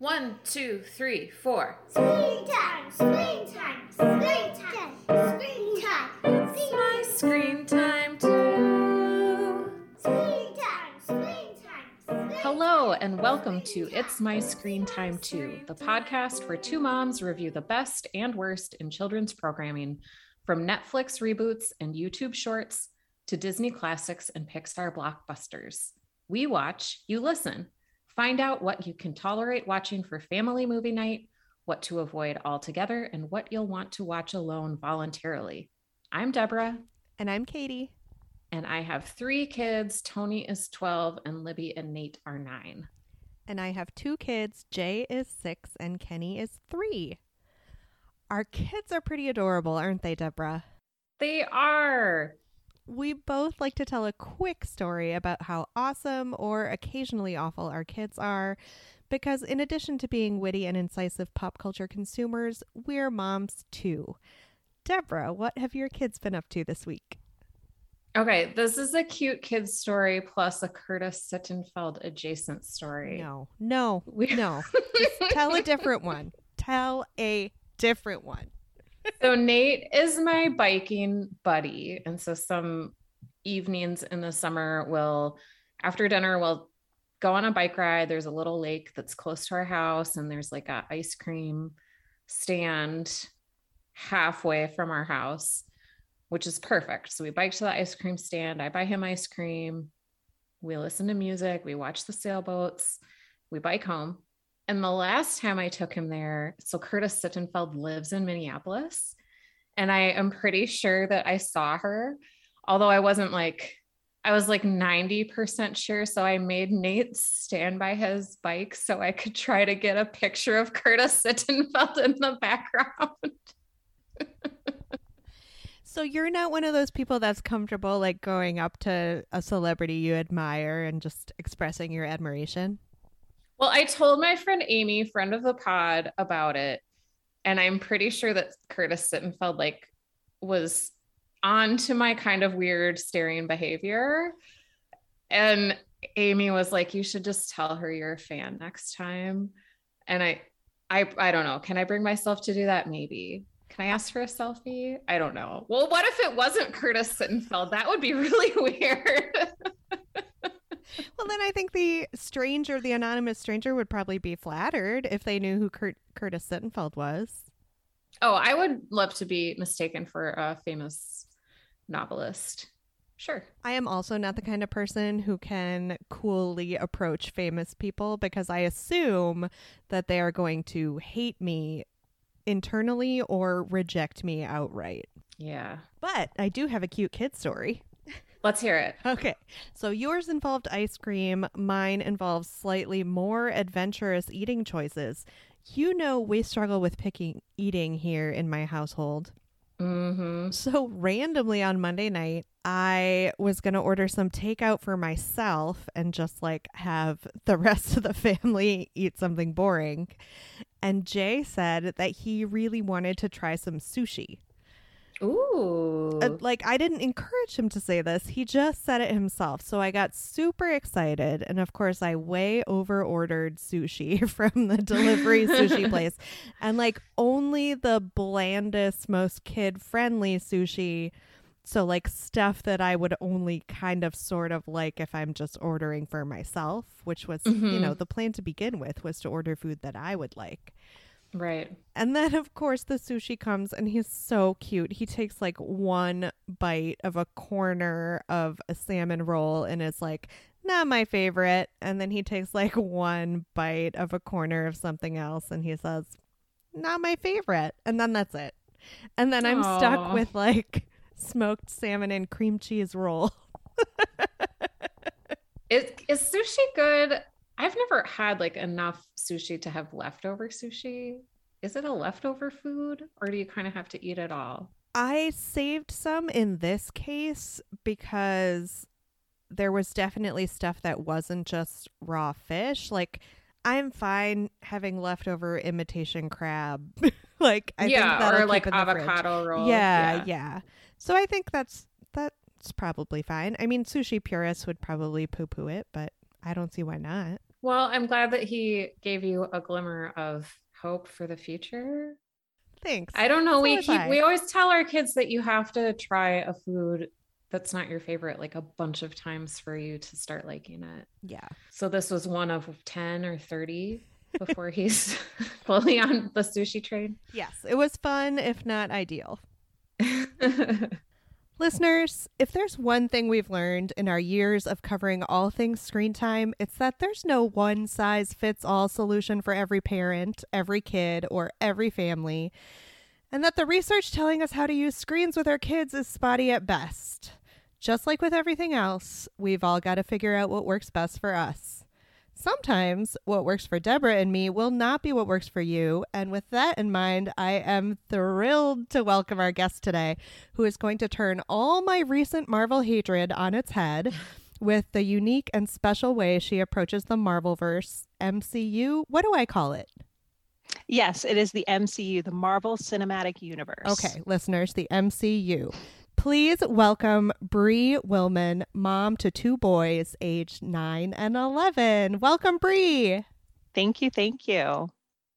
One, two, three, four. Screen time, screen time, screen time, screen time, It's my screen time too. screen time, screen time. Hello, and welcome to It's My Screen Time Too, the podcast where two moms review the best and worst in children's programming, from Netflix reboots and YouTube shorts to Disney classics and Pixar blockbusters. We watch, you listen. Find out what you can tolerate watching for family movie night, what to avoid altogether, and what you'll want to watch alone voluntarily. I'm Deborah, And I'm Katie. and I have three kids. Tony is 12, and Libby and Nate are nine. And I have two kids. Jay is six and Kenny is three. Our kids are pretty adorable, aren't they, Deborah? They are. We both like to tell a quick story about how awesome or occasionally awful our kids are. Because in addition to being witty and incisive pop culture consumers, we're moms too. Deborah, what have your kids been up to this week? Okay, this is a cute kids story plus a Curtis Sittenfeld adjacent story. No, no, We- no. Just tell a different one. Tell a different one. So Nate is my biking buddy, and so some evenings in the summer we'll after dinner we'll go on a bike ride. There's a little lake that's close to our house, and there's like a ice cream stand halfway from our house, which is perfect. So we bike to the ice cream stand. I buy him ice cream. We listen to music. We watch the sailboats. We bike home. And the last time I took him there, so Curtis Sittenfeld lives in Minneapolis. And I am pretty sure that I saw her, although I wasn't like, I was like 90% sure. So I made Nate stand by his bike so I could try to get a picture of Curtis Sittenfeld in the background. So you're not one of those people that's comfortable like going up to a celebrity you admire and just expressing your admiration? Well, I told my friend Amy, friend of the pod, about it. And I'm pretty sure that Curtis Sittenfeld like was on to my kind of weird staring behavior. And Amy was like, you should just tell her you're a fan next time. And I I I don't know. Can I bring myself to do that? Maybe. Can I ask for a selfie? I don't know. Well, what if it wasn't Curtis Sittenfeld? That would be really weird. Well, then I think the stranger, the anonymous stranger, would probably be flattered if they knew who Kurt- Curtis Sittenfeld was. Oh, I would love to be mistaken for a famous novelist. Sure. I am also not the kind of person who can coolly approach famous people because I assume that they are going to hate me internally or reject me outright. Yeah. But I do have a cute kid story. Let's hear it. Okay. So yours involved ice cream. Mine involves slightly more adventurous eating choices. You know, we struggle with picking eating here in my household. Mm-hmm. So, randomly on Monday night, I was going to order some takeout for myself and just like have the rest of the family eat something boring. And Jay said that he really wanted to try some sushi. Ooh. Uh, like I didn't encourage him to say this. He just said it himself. So I got super excited and of course I way over ordered sushi from the delivery sushi place. And like only the blandest, most kid-friendly sushi. So like stuff that I would only kind of sort of like if I'm just ordering for myself, which was, you Mhm. know, the plan to begin with was to order food that I would like. Right. And then, of course, the sushi comes and he's so cute. He takes like one bite of a corner of a salmon roll and is like, not my favorite. And then he takes like one bite of a corner of something else and he says, not my favorite. And then that's it. And then I'm Aw. stuck with like smoked salmon and cream cheese roll. Is is sushi good? I've never had like enough sushi to have leftover sushi. Is it a leftover food or do you kind of have to eat it all? I saved some in this case because there was definitely stuff that wasn't just raw fish. Like I'm fine having leftover imitation crab. like I yeah, or like in the fridge. avocado roll. Yeah, yeah, So I think that's that's probably fine. I mean, sushi purists would probably poo poo it, but I don't see why not. Well, I'm glad that he gave you a glimmer of hope for the future. Thanks. I don't know. So we keep we always tell our kids that you have to try a food that's not your favorite like a bunch of times for you to start liking it. yeah. So this was one of 10 or 30 before he's fully on the sushi train. Yes. It was fun, if not ideal. Listeners, if there's one thing we've learned in our years of covering all things screen time, it's that there's no one size fits all solution for every parent, every kid, or every family, and that the research telling us how to use screens with our kids is spotty at best. Just like with everything else, we've all got to figure out what works best for us. Sometimes what works for Deborah and me will not be what works for you. And with that in mind, I am thrilled to welcome our guest today, who is going to turn all my recent Marvel hatred on its head with the unique and special way she approaches the Marvelverse MCU. What do I call it? Yes, it is the MCU, the Marvel Cinematic Universe. Okay, listeners, the MCU. Please welcome Bree Willman, mom to two boys aged 9 and 11. Welcome, Bree. Thank you. Thank you.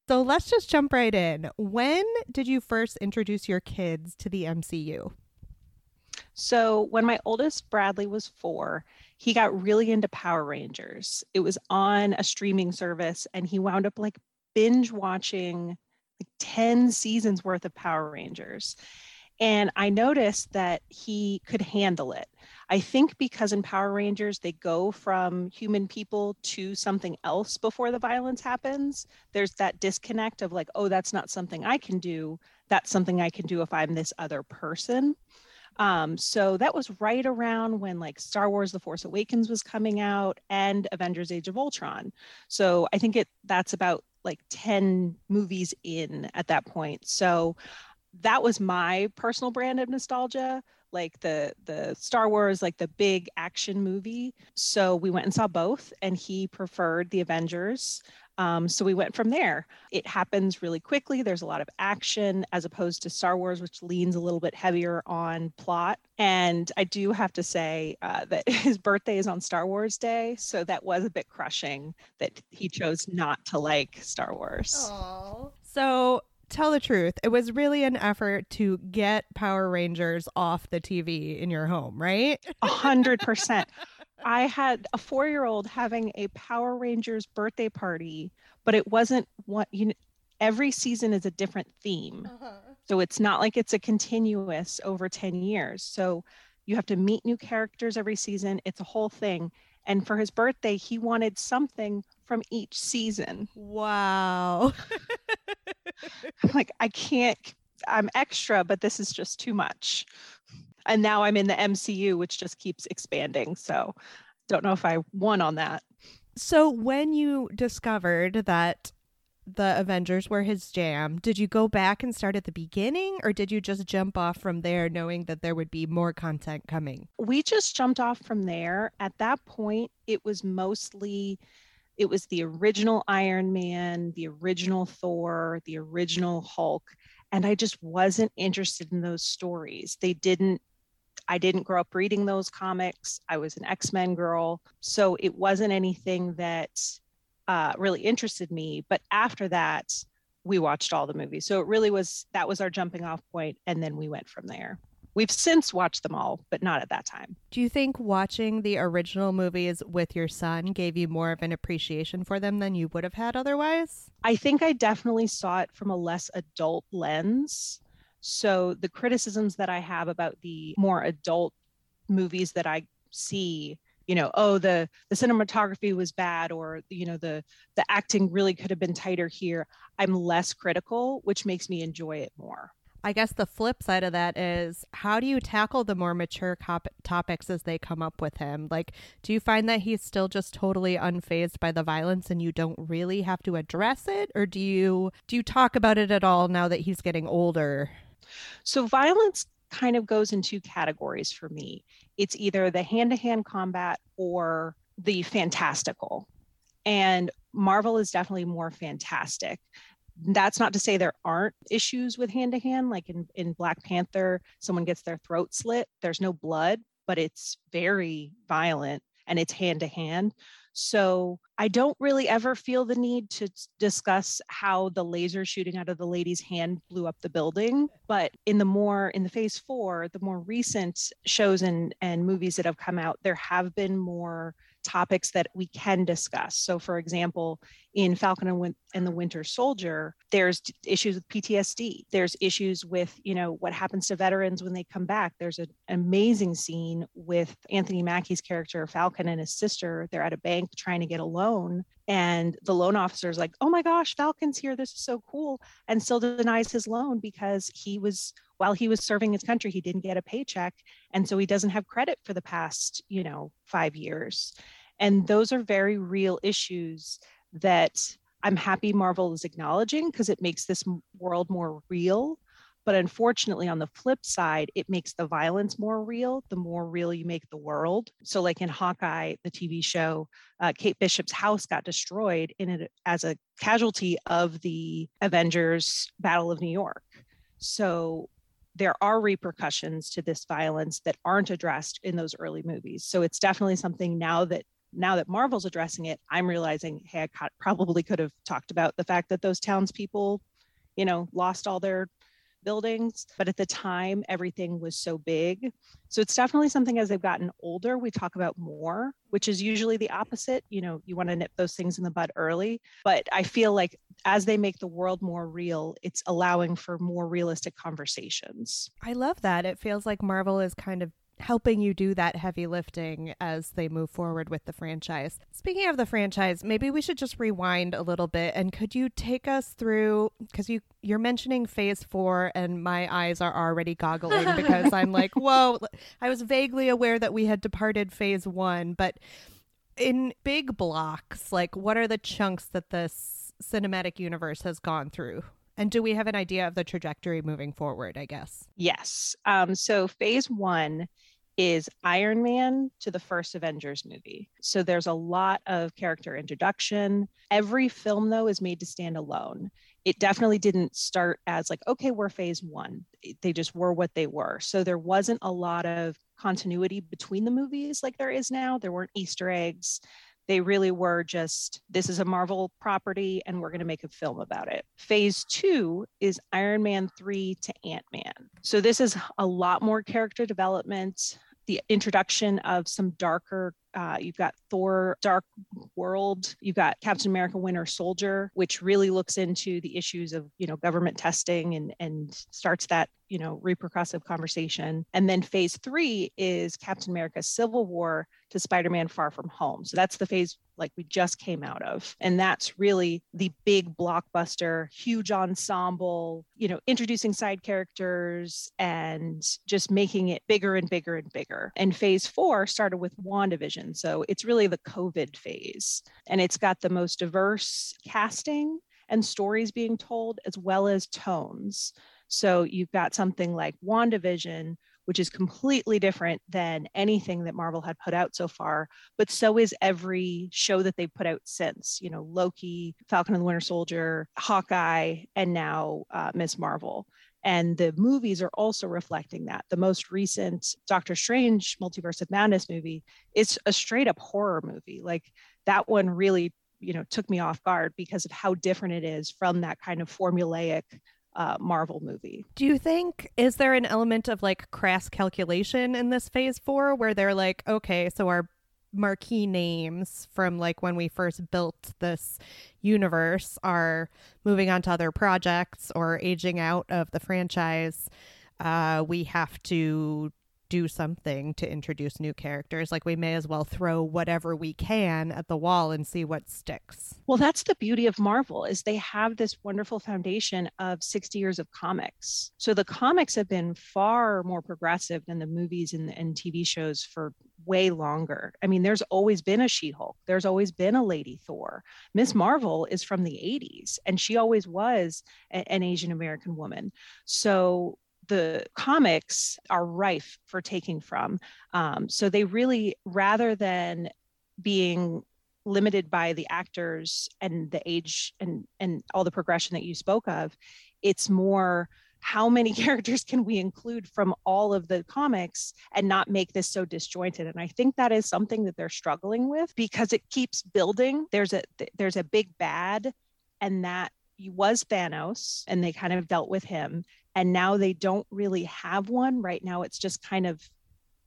So let's just jump right in. When did you first introduce your kids to the MCU? So, when my oldest Bradley was four, he got really into Power Rangers. It was on a streaming service, and he wound up like binge watching like 10 seasons worth of Power Rangers. And I noticed that he could handle it. I think because in Power Rangers, they go from human people to something else before the violence happens. There's that disconnect of like, oh, that's not something I can do. That's something I can do if I'm this other person. Um, so that was right around when like Star Wars The Force Awakens was coming out and Avengers Age of Ultron. So I think it that's about like 10 movies in at that point. So that was my personal brand of nostalgia like the the Star Wars like the big action movie. So we went and saw both and he preferred the Avengers. Um, so we went from there. It happens really quickly. There's a lot of action as opposed to Star Wars which leans a little bit heavier on plot. And I do have to say uh, that his birthday is on Star Wars Day so that was a bit crushing that he chose not to like Star Wars. So tell the truth. It was really an effort to get Power Rangers off the TV in your home, right? A hundred percent. I had a four-year-old having a Power Rangers birthday party, but it wasn't what you know. Every season is a different theme, uh-huh. so it's not like it's a continuous over ten years. So you have to meet new characters every season. It's a whole thing. And for his birthday, he wanted something from each season. Wow. I'm like, I can't. I'm extra, but this is just too much. And now I'm in the MCU, which just keeps expanding. So don't know if I won on that. so when you discovered that the Avengers were his jam, did you go back and start at the beginning or did you just jump off from there knowing that there would be more content coming? we just jumped off from there at that point it was mostly it was the original iron man the original thor the original hulk and i just wasn't interested in those stories. They didn't i didn't grow up reading those comics. I was an x-men girl. So it wasn't anything that uh, really interested me. But after that we watched all the movies. So it really was that was our jumping off point and then we went from there we've since watched them all but not at that time Do you think watching the original movies with your son gave you more of an appreciation for them than you would have had otherwise? I think I definitely saw it from a less adult lens. So the criticisms that I have about the more adult movies that I see, you know, oh the the cinematography was bad or you know the the acting really could have been tighter here. I'm less critical, which makes me enjoy it more. I guess the flip side of that is how do you tackle the more mature cop- topics as they come up with him? Like, do you find that he's still just totally unfazed by the violence and you don't really have to address it, or do you do you talk about it at all now that he's getting older? So violence kind of goes in two categories for me. It's either the hand-to-hand combat or the fantastical. And Marvel is definitely more fantastic. That's not to say there aren't issues with hand-to-hand like in in Black Panther, someone gets their throat slit, there's no blood, but it's very violent and it's hand-to-hand. So I don't really ever feel the need to discuss how the laser shooting out of the lady's hand blew up the building. But in the more, in the phase four, the more recent shows and, and movies that have come out, there have been more topics that we can discuss. So, for example, in Falcon and, the Winter Soldier, there's issues with PTSD. There's issues with, you know, what happens to veterans when they come back. There's an amazing scene with Anthony Mackie's character, Falcon, and his sister. They're at a bank trying to get a loan. And the loan officer is like, oh my gosh, Falcon's here. This is so cool. And still denies his loan because he was while he was serving his country, he didn't get a paycheck. And so he doesn't have credit for the past, you know, five years. And those are very real issues that I'm happy Marvel is acknowledging because it makes this world more real. But unfortunately, on the flip side, it makes the violence more real the more real you make the world. So, like in Hawkeye, the TV show, uh, Kate Bishop's house got destroyed in it as a casualty of the Avengers Battle of New York. So, there are repercussions to this violence that aren't addressed in those early movies. So it's definitely something now that now that Marvel's addressing it, I'm realizing, hey, I probably could have talked about the fact that those townspeople, you know, lost all their buildings. But at the time, everything was so big. So it's definitely something as they've gotten older, we talk about more, which is usually the opposite. You know, you want to nip those things in the bud early. But I feel like as they make the world more real, it's allowing for more realistic conversations. I love that. It feels like Marvel is kind of helping you do that heavy lifting as they move forward with the franchise. Speaking of the franchise, maybe we should just rewind a little bit and could you take us through cuz you you're mentioning phase 4 and my eyes are already goggling because I'm like, "Whoa, I was vaguely aware that we had departed phase 1, but in big blocks, like what are the chunks that this cinematic universe has gone through? And do we have an idea of the trajectory moving forward, I guess? Yes. Um, so phase one is Iron Man to the first Avengers movie. So there's a lot of character introduction. Every film, though, is made to stand alone. It definitely didn't start as like, okay, we're phase one. They just were what they were. So there wasn't a lot of continuity between the movies like there is now. There weren't Easter eggs. They really were just, this is a Marvel property and we're going to make a film about it. Phase two is Iron Man 3 to Ant Man. So this is a lot more character development the introduction of some darker uh, you've got Thor Dark World. You've got Captain America Winter Soldier, which really looks into the issues of, you know, government testing and, and starts that, you know, repercussive conversation. And then phase three is Captain America Civil War to Spider-Man Far From Home. So that's the phase like we just came out of. And that's really the big blockbuster, huge ensemble, you know, introducing side characters and just making it bigger and bigger and bigger. And phase four started with WandaVision. So it's really the COVID phase. And it's got the most diverse casting and stories being told, as well as tones. So you've got something like WandaVision, which is completely different than anything that Marvel had put out so far. But so is every show that they've put out since, you know, Loki, Falcon and the Winter Soldier, Hawkeye, and now uh, Miss Marvel. And the movies are also reflecting that. The most recent Doctor Strange Multiverse of Madness movie is a straight up horror movie. Like that one really, you know, took me off guard because of how different it is from that kind of formulaic uh, Marvel movie. Do you think is there an element of like crass calculation in this phase four where they're like, okay, so our marquee names from like when we first built this universe are moving on to other projects or aging out of the franchise. Uh, we have to do something to introduce new characters. Like we may as well throw whatever we can at the wall and see what sticks. Well, that's the beauty of Marvel is they have this wonderful foundation of 60 years of comics. So the comics have been far more progressive than the movies and, and TV shows for way longer. I mean, there's always been a She-Hulk. There's always been a Lady Thor. Miss mm-hmm. Marvel is from the 80s and she always was a, an Asian American woman. So the comics are rife for taking from. Um, so they really, rather than being limited by the actors and the age and and all the progression that you spoke of, it's more how many characters can we include from all of the comics and not make this so disjointed and i think that is something that they're struggling with because it keeps building there's a there's a big bad and that was thanos and they kind of dealt with him and now they don't really have one. Right now it's just kind of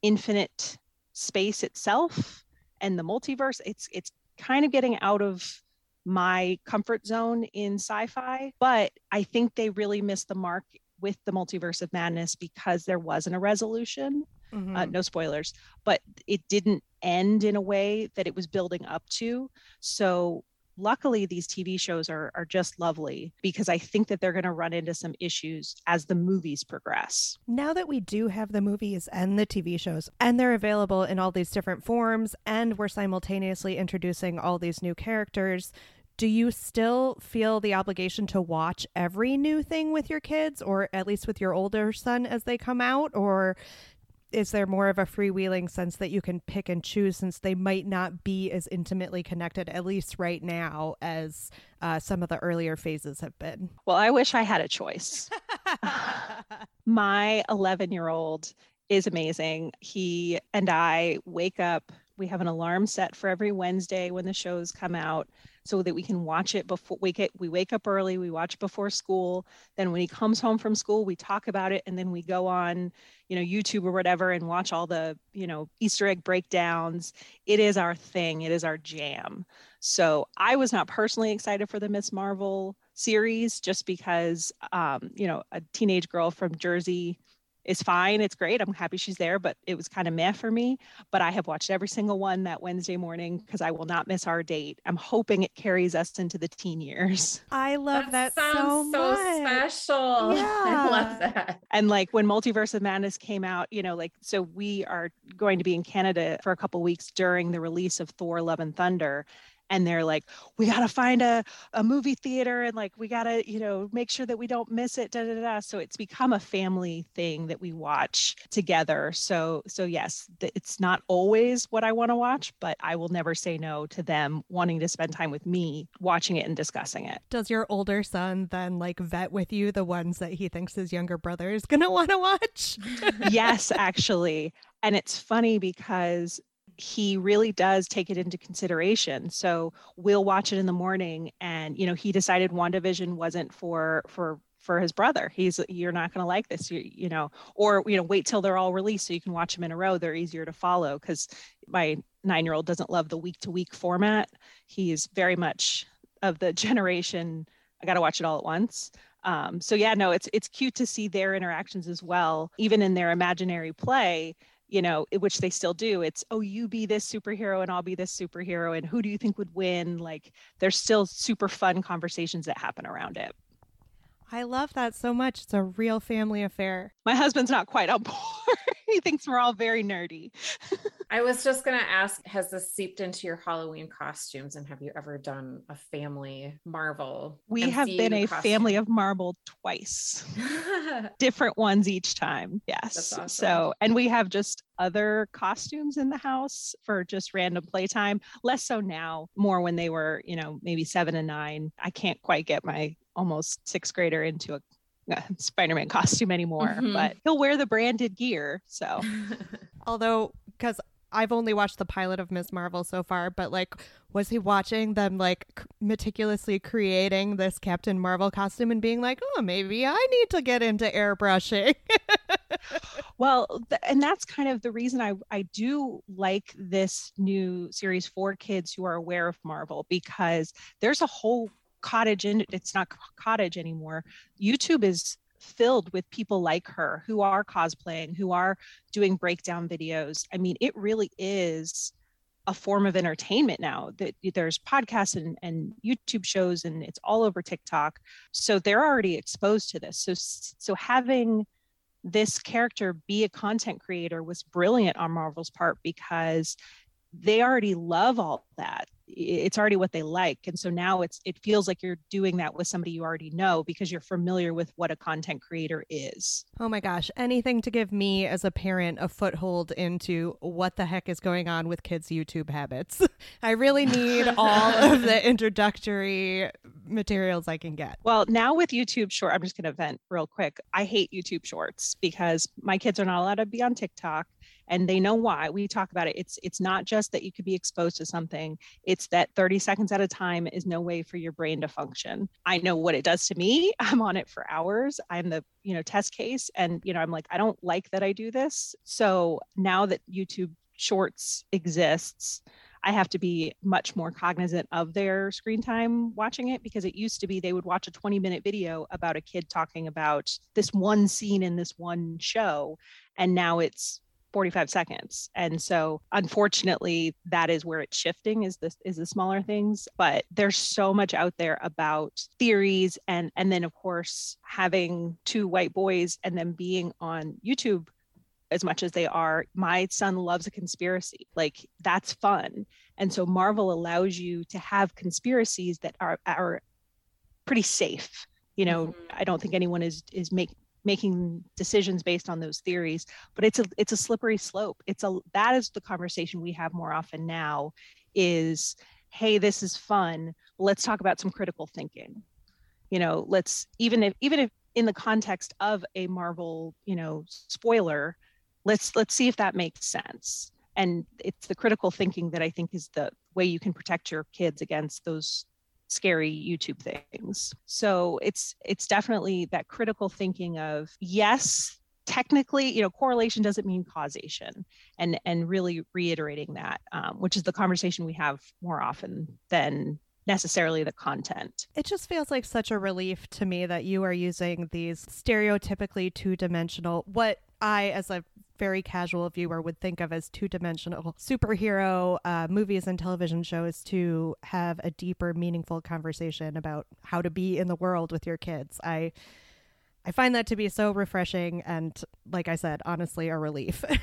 infinite space itself and the multiverse. It's it's kind of getting out of my comfort zone in sci-fi but i think they really missed the mark with the multiverse of madness because there wasn't a resolution. Mm-hmm. uh, no spoilers but it didn't end in a way that it was building up to. So luckily these tv shows are, are just lovely because i think that they're going to run into some issues as the movies progress. Now that we do have the movies and the tv shows and they're available in all these different forms and we're simultaneously introducing all these new characters do you still feel the obligation to watch every new thing with your kids or at least with your older son as they come out or is there more of a freewheeling sense that you can pick and choose since they might not be as intimately connected, at least right now, as uh, some of the earlier phases have been? Well, I wish I had a choice. My 11 year old is amazing. He and I wake up, we have an alarm set for every Wednesday when the shows come out so that we can watch it before we get we wake up early we watch before school then when he comes home from school we talk about it and then we go on you know youtube or whatever and watch all the you know easter egg breakdowns. It is our thing it is our jam. So i was not personally excited for the miss marvel series just because um, you know a teenage girl from jersey is fine. It's great. I'm happy she's there, but it was kind of meh for me. But I have watched every single one that Wednesday morning because I will not miss our date. I'm hoping it carries us into the teen years. I love that, that so, so much. special. Yeah. I love that. And like when Multiverse of Madness came out, you know, like so we are going to be in Canada for a couple weeks during the release of Thor: Love and Thunder and they're like we got to find a, a movie theater and like we got to you know make sure that we don't miss it da, da, da. so it's become a family thing that we watch together. So so yes it's not always what i want to watch but i will never say no to them wanting to spend time with me watching it and discussing it. Does your older son then like vet with you the ones that he thinks his younger brother is going to want to watch? Yes actually. And it's funny because he really does take it into consideration. So we'll watch it in the morning and you know, he decided WandaVision wasn't for for for his brother. He's you're not going to like this, you, you know, or you know, wait till they're all released so you can watch them in a row. They're easier to follow cuz my 9-year-old doesn't love the week to week format. He's very much of the generation I got to watch it all at once. Um, so yeah, no, it's it's cute to see their interactions as well, even in their imaginary play you know, which they still do. It's, oh, you be this superhero and I'll be this superhero. And who do you think would win? Like, there's still super fun conversations that happen around it. I love that so much. It's a real family affair. My husband's not quite on board. he thinks we're all very nerdy. I was just going to ask Has this seeped into your Halloween costumes? And have you ever done a family Marvel? We MCU have been a costume? family of Marvel twice, different ones each time. Yes. Awesome. So, and we have just other costumes in the house for just random playtime. Less so now, more when they were, you know, maybe seven and nine. I can't quite get my almost sixth grader into a Spider-Man costume anymore, mm-hmm. but he'll wear the branded gear. So, although because I've only watched the pilot of Ms. Marvel so far, but like, was he watching them like c- meticulously creating this Captain Marvel costume and being like, oh, maybe I need to get into airbrushing? well, th- and that's kind of the reason I, I do like this new series for kids who are aware of Marvel because there's a whole cottage in it's not cottage anymore. Youtube is filled with people like her who are cosplaying who are doing breakdown videos. I mean it really is a form of entertainment now that there's podcasts and, and youtube shows and it's all over tiktok. So they're already exposed to this. So so having this character be a content creator was brilliant on marvel's part because they already love all that it's already what they like and so now it's it feels like you're doing that with somebody you already know because you're familiar with what a content creator is oh my gosh anything to give me as a parent a foothold into what the heck is going on with kids youtube habits i really need all of the introductory materials I can get. Well, now with YouTube short, I'm just going to vent real quick. I hate YouTube shorts because my kids are not allowed to be on TikTok and they know why. We talk about it. It's it's not just that you could be exposed to something. It's that 30 seconds at a time is no way for your brain to function. I know what it does to me. I'm on it for hours. I'm the, you know, test case and you know, I'm like I don't like that I do this. So now that YouTube shorts exists, I have to be much more cognizant of their screen time watching it because it used to be they would watch a 20 minute video about a kid talking about this one scene in this one show. And now it's 45 seconds. And so unfortunately that is where it's shifting is this is the smaller things, but there's so much out there about theories and and then of course having two white boys and then being on YouTube as much as they are. My son loves a conspiracy. Like that's fun. And so Marvel allows you to have conspiracies that are are pretty safe. You know, mm-hmm. I don't think anyone is is make, making decisions based on those theories, but it's a it's a slippery slope. It's a that is the conversation we have more often now is hey, this is fun. Let's talk about some critical thinking. You know, let's even if even if in the context of a Marvel, you know, spoiler, let's let's see if that makes sense and it's the critical thinking that i think is the way you can protect your kids against those scary youtube things so it's it's definitely that critical thinking of yes technically you know correlation doesn't mean causation and and really reiterating that um, which is the conversation we have more often than necessarily the content. It just feels like such a relief to me that you are using these stereotypically two dimensional, what I, as a very casual viewer would think of as two dimensional superhero uh, movies and television shows to have a deeper, meaningful conversation about how to be in the world with your kids. I I find that to be so refreshing and, like I said, honestly, a relief.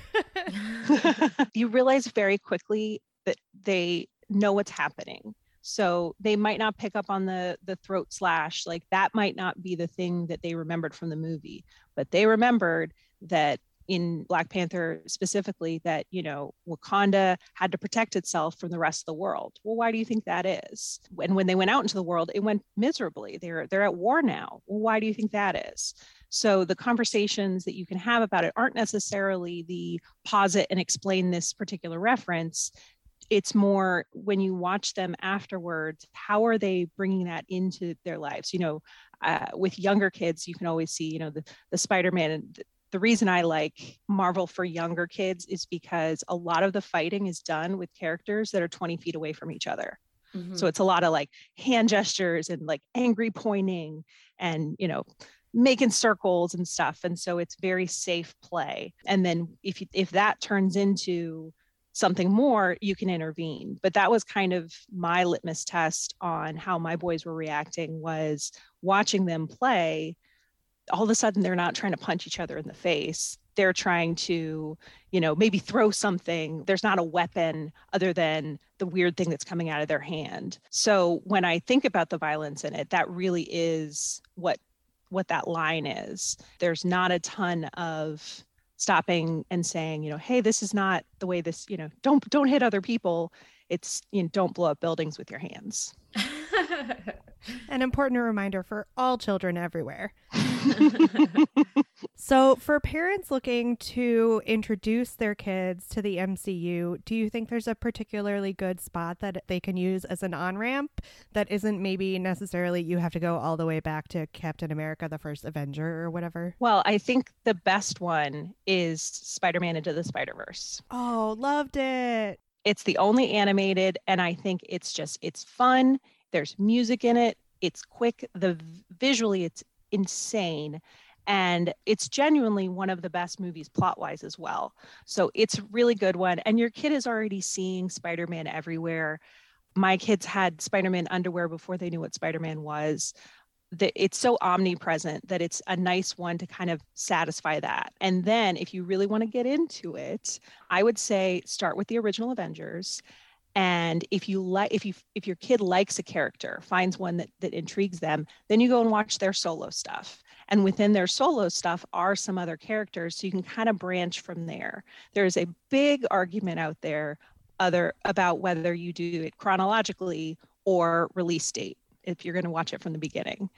you realize very quickly that they know what's happening. So they might not pick up on the the throat slash, like that might not be the thing that they remembered from the movie, but they remembered that in Black Panther specifically that, you know, Wakanda had to protect itself from the rest of the world. Well, why do you think that is? And when they went out into the world, it went miserably. They're they're at war now. Well, why do you think that is? So the conversations that you can have about it aren't necessarily the pause it and explain this particular reference. It's more when you watch them afterwards, how are they bringing that into their lives? You know, uh, with younger kids, you can always see, you know, the, the Spider-Man the reason I like Marvel for younger kids is because a lot of the fighting is done with characters that are 20 feet away from each other. Mm-hmm. So it's a lot of like hand gestures and like angry pointing and, you know, making circles and stuff. And so it's very safe play. And then if you, if that turns into something more, you can intervene. But that was kind of my litmus test on how my boys were reacting was watching them play all of a sudden they're not trying to punch each other in the face. They're trying to you know maybe throw something. There's not a weapon other than the weird thing that's coming out of their hand. So when i think about the violence in it that really is what what that line is. There's not a ton of stopping and saying you know hey this is not the way this you know don't don't hit other people. It's you know don't blow up buildings with your hands An important reminder for all children everywhere. so, for parents looking to introduce their kids to the MCU, do you think there's a particularly good spot that they can use as an on ramp that isn't maybe necessarily you have to go all the way back to Captain America, the first Avenger, or whatever? Well, I think the best one is Spider Man Into the Spider Verse. Oh, loved it. It's the only animated, and I think it's just, it's fun there's music in it. It's quick. The visually, it's insane. And it's genuinely one of the best movies plot wise as well. So it's a really good one. And your kid is already seeing Spider Man everywhere. My kids had Spider Man underwear before they knew what Spider Man was that it's so omnipresent that it's a nice one to kind of satisfy that. And then if you really want to get into it, I would say start with the original Avengers and if you like if you if your kid likes a character finds one that that intrigues them then you go and watch their solo stuff and within their solo stuff are some other characters so you can kind of branch from there there's a big argument out there other about whether you do it chronologically or release date if you're going to watch it from the beginning.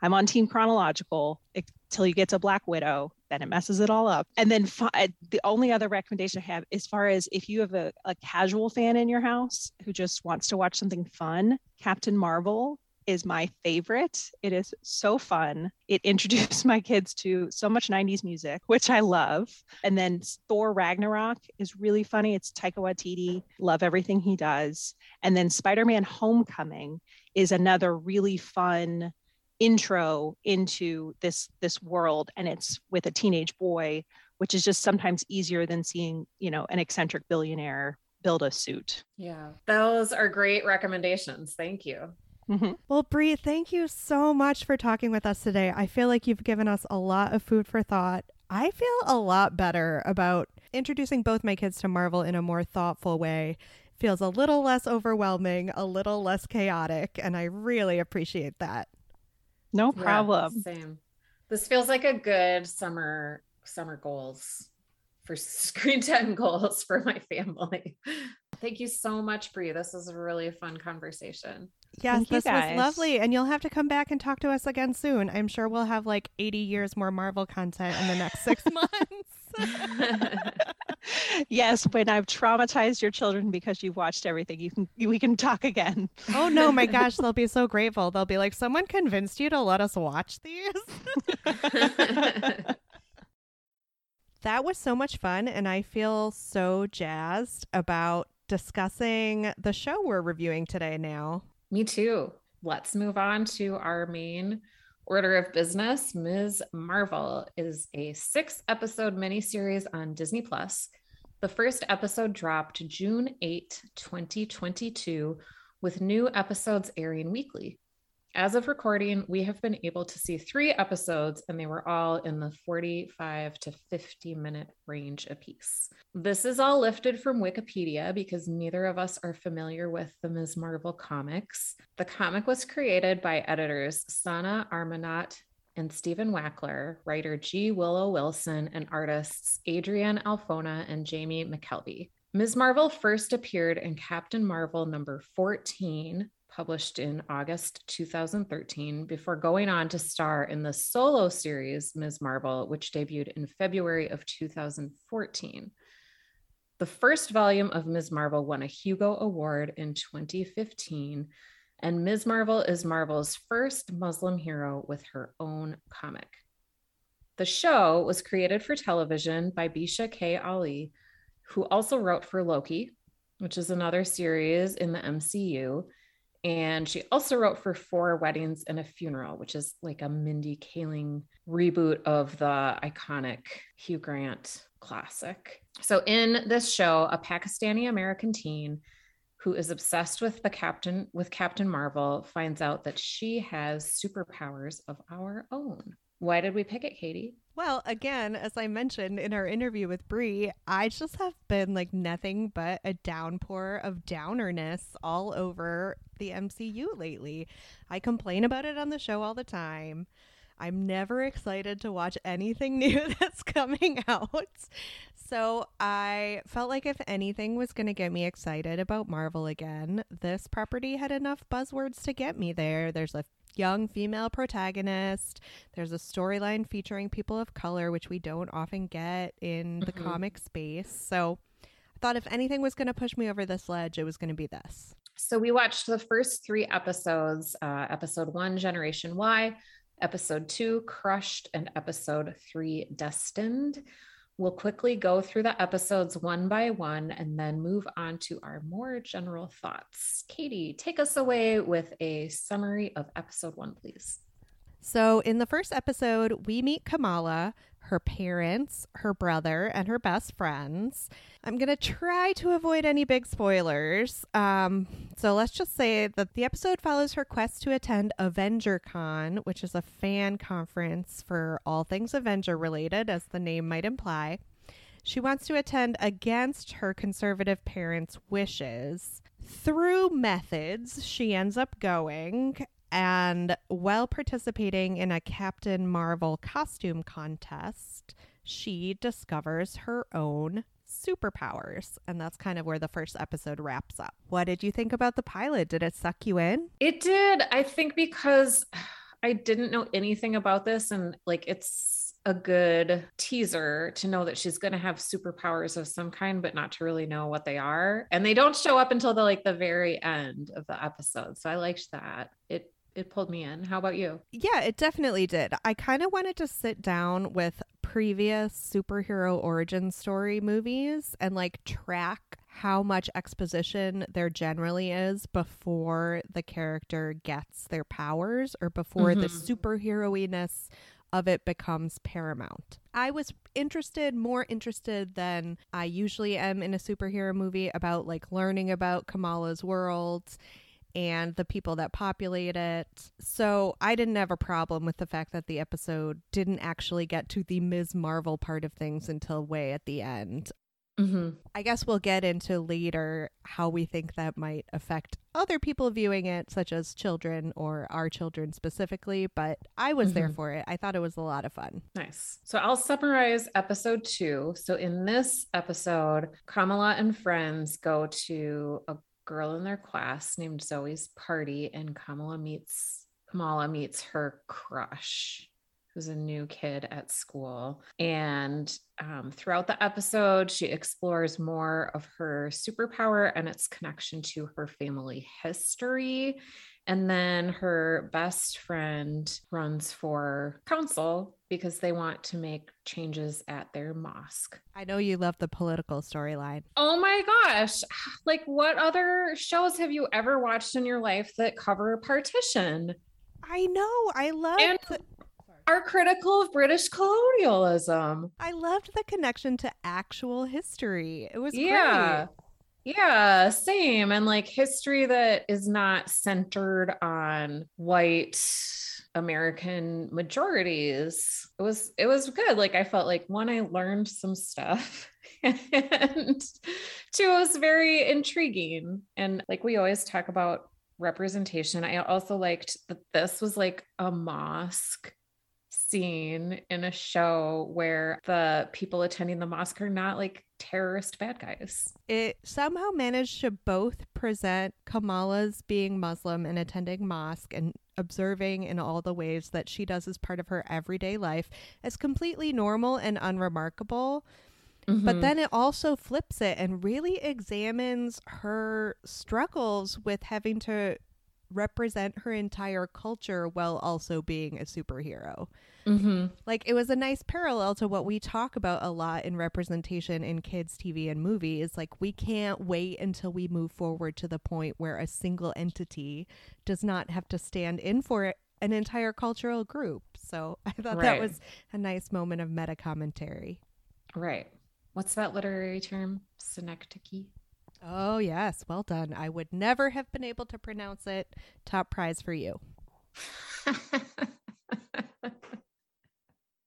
I'm on team chronological until you get to Black Widow, then it messes it all up. And then fi- the only other recommendation I have, as far as if you have a, a casual fan in your house who just wants to watch something fun, Captain Marvel is my favorite. It is so fun. It introduced my kids to so much 90s music, which I love. And then Thor Ragnarok is really funny. It's Taika Waititi. Love everything he does. And then Spider Man Homecoming is another really fun intro into this this world and it's with a teenage boy which is just sometimes easier than seeing you know an eccentric billionaire build a suit Yeah, those are great recommendations. Thank you. Mhm. Well, Bree, thank you so much for talking with us today. I feel like you've given us a lot of food for thought. I feel a lot better about introducing both my kids to Marvel in a more thoughtful way. Feels a little less overwhelming, a little less chaotic, and I really appreciate that. No Yeah, problem same. This feels like a good summer summer goals for screen time goals for my family. Thank you so much, Brie. This is a really fun conversation. Yes, Thank you, this was lovely, and you'll have to come back and talk to us again soon. I'm sure we'll have like 80 years more Marvel content in the next six months. yes when i've traumatized your children because you've watched everything you can we can talk again oh no, my gosh, they'll be so grateful. They'll be like, someone convinced you to let us watch these. That was so much fun, and I feel so jazzed about discussing the show we're reviewing today now. Me too. Let's move on to our main order of business. Ms. Marvel is a six episode miniseries on Disney Plus. The first episode dropped June 8, 2022, with new episodes airing weekly. As of recording, we have been able to see three episodes, and they were all in the 45 to 50 minute range apiece. This is all lifted from Wikipedia because neither of us are familiar with the Ms. Marvel comics. The comic was created by editors Sana Amanat and Stephen Wacker, writer G. Willow Wilson, and artists Adrian Alphona and Jamie McKelvey. Ms. Marvel first appeared in Captain Marvel number 14, published in August 2013, before going on to star in the solo series Ms. Marvel, which debuted in February of 2014. The first volume of Ms. Marvel won a Hugo Award in 2015, and Ms. Marvel is Marvel's first Muslim hero with her own comic. The show was created for television by Bisha K. Ali, who also wrote for Loki, which is another series in the MCU. And she also wrote for Four Weddings and a Funeral, which is like a Mindy Kaling reboot of the iconic Hugh Grant classic. So, in this show, a Pakistani American teen who is obsessed with the captain with Captain Marvel finds out that she has superpowers of our own. Why did we pick it, Katie? Well, again, as I mentioned in our interview with Brie, I just have been like nothing but a downpour of downerness all over the MCU lately. I complain about it on the show all the time. I'm never excited to watch anything new that's coming out. So I felt like if anything was going to get me excited about Marvel again, this property had enough buzzwords to get me there. There's a young female protagonist. There's a storyline featuring people of color, which we don't often get in the Mhm. comic space. So I thought if anything was going to push me over this ledge, it was going to be this. So we watched the first three episodes uh, episode one, Generation Y, episode two, Crushed, and episode three, Destined. We'll quickly go through the episodes one by one and then move on to our more general thoughts. Katie, take us away with a summary of episode one, please. So, in the first episode, we meet Kamala, her parents, her brother, and her best friends. I'm going to try to avoid any big spoilers. Um, so, let's just say that the episode follows her quest to attend AvengerCon, which is a fan conference for all things Avenger related, as the name might imply. She wants to attend against her conservative parents' wishes. Through methods, she ends up going, and while participating in a Captain Marvel costume contest, she discovers her own superpowers. And that's kind of where the first episode wraps up. What did you think about the pilot? Did it suck you in? It did. I think because I didn't know anything about this and like it's a good teaser to know that she's going to have superpowers of some kind but not to really know what they are and they don't show up until the like the very end of the episode so i liked that it it pulled me in how about you Yeah, it definitely did. I kind of wanted to sit down with previous superhero origin story movies and like track how much exposition there generally is before the character gets their powers or before the Mhm. superheroiness of it becomes paramount. I was interested, more interested than I usually am in a superhero movie about like learning about Kamala's world and the people that populate it. So I didn't have a problem with the fact that the episode didn't actually get to the Ms. Marvel part of things until way at the end. mm-hmm. I guess we'll get into later how we think that might affect other people viewing it, such as children or our children specifically. But I was there Mhm. for it. I thought it was a lot of fun. Nice. So I'll summarize episode two. So in this episode, Kamala and friends go to a girl in their class named Zoe's party, and Kamala meets Kamala meets her crush, who's a new kid at school. And um, throughout the episode, she explores more of her superpower and its connection to her family history. And then her best friend runs for council because they want to make changes at their mosque. I know you love the political storyline. Oh my gosh. Like, what other shows have you ever watched in your life that cover partition? I know. I love. And are critical of British colonialism. I loved the connection to actual history. It was Yeah. great. Yeah, same. And like history that is not centered on white American majorities. It was it was good. Like I felt like one, I learned some stuff. and two, it was very intriguing. And like we always talk about representation. I also liked that this was like a mosque scene in a show where the people attending the mosque are not like terrorist bad guys. It somehow managed to both present Kamala's being Muslim and attending mosque and observing in all the ways that she does as part of her everyday life as completely normal and unremarkable. But Mhm. then it also flips it and really examines her struggles with having to represent her entire culture while also being a superhero. Mhm. Like it was a nice parallel to what we talk about a lot in representation in kids TV and movies. Like we can't wait until we move forward to the point where a single entity does not have to stand in for an entire cultural group. So I thought that was a nice moment of meta commentary. Right. What's that literary term? Synecdoche. Oh, yes. Well done. I would never have been able to pronounce it. Top prize for you.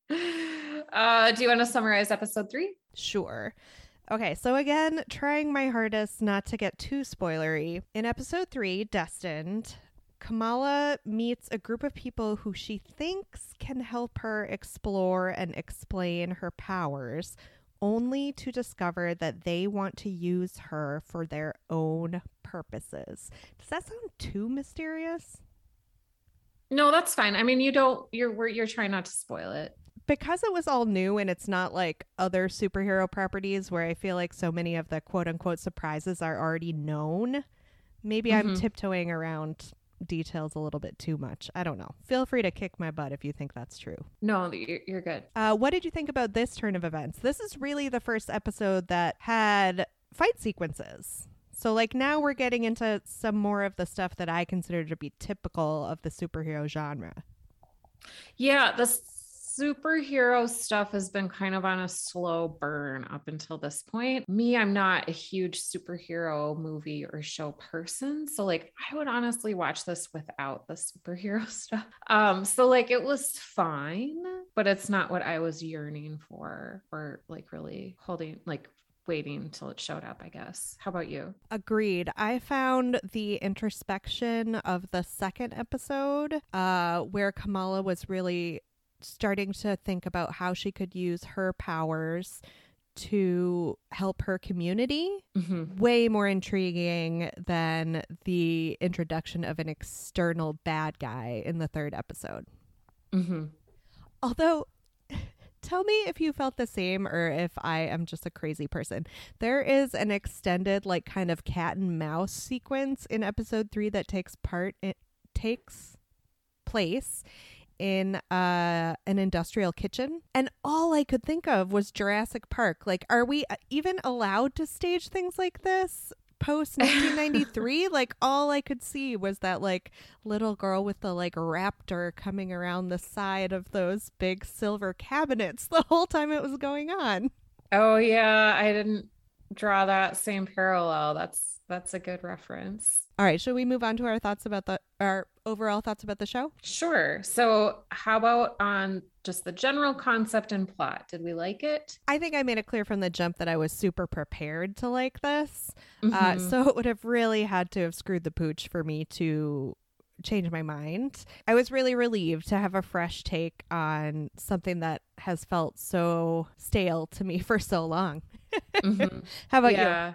uh, do you want to summarize episode three? Sure. Okay, so again, trying my hardest not to get too spoilery. In episode three, Destined, Kamala meets a group of people who she thinks can help her explore and explain her powers, only to discover that they want to use her for their own purposes. Does that sound too mysterious? No, that's fine. I mean, you don't. You're you're trying not to spoil it. Because it was all new and it's not like other superhero properties where I feel like so many of the quote unquote surprises are already known, maybe I'm Mhm. tiptoeing around details a little bit too much. I don't know. Feel free to kick my butt if you think that's true. No, you're, you're good. Uh, what did you think about this turn of events? This is really the first episode that had fight sequences. So, like, now we're getting into some more of the stuff that I consider to be typical of the superhero genre. Yeah, the superhero stuff has been kind of on a slow burn up until this point. Me, I'm not a huge superhero movie or show person, so like I would honestly watch this without the superhero stuff. Um so like it was fine, but it's not what I was yearning for or like really holding like waiting until it showed up, I guess. How about you? Agreed. I found the introspection of the second episode, uh, where Kamala was really starting to think about how she could use her powers to help her community Mhm. way more intriguing than the introduction of an external bad guy in the third episode. Mhm. Although, tell me if you felt the same or if I am just a crazy person. There is an extended, like, kind of cat and mouse sequence in episode three that takes part, it takes place in uh an industrial kitchen and all i could think of was jurassic park. Like are we uh, even allowed to stage things like this post 1993 like all i could see was that like little girl with the like raptor coming around the side of those big silver cabinets the whole time it was going on. Oh yeah, I didn't draw that same parallel. That's that's a good reference. all right. Should we move on to our thoughts about the our overall thoughts about the show Sure. So, how about on just the general concept and plot? Did we like it? i think i made it clear from the jump that i was super prepared to like this Uh, Mhm. so it would have really had to have screwed the pooch for me to change my mind. I was really relieved to have a fresh take on something that has felt so stale to me for so long. Mhm. How about you? yeah.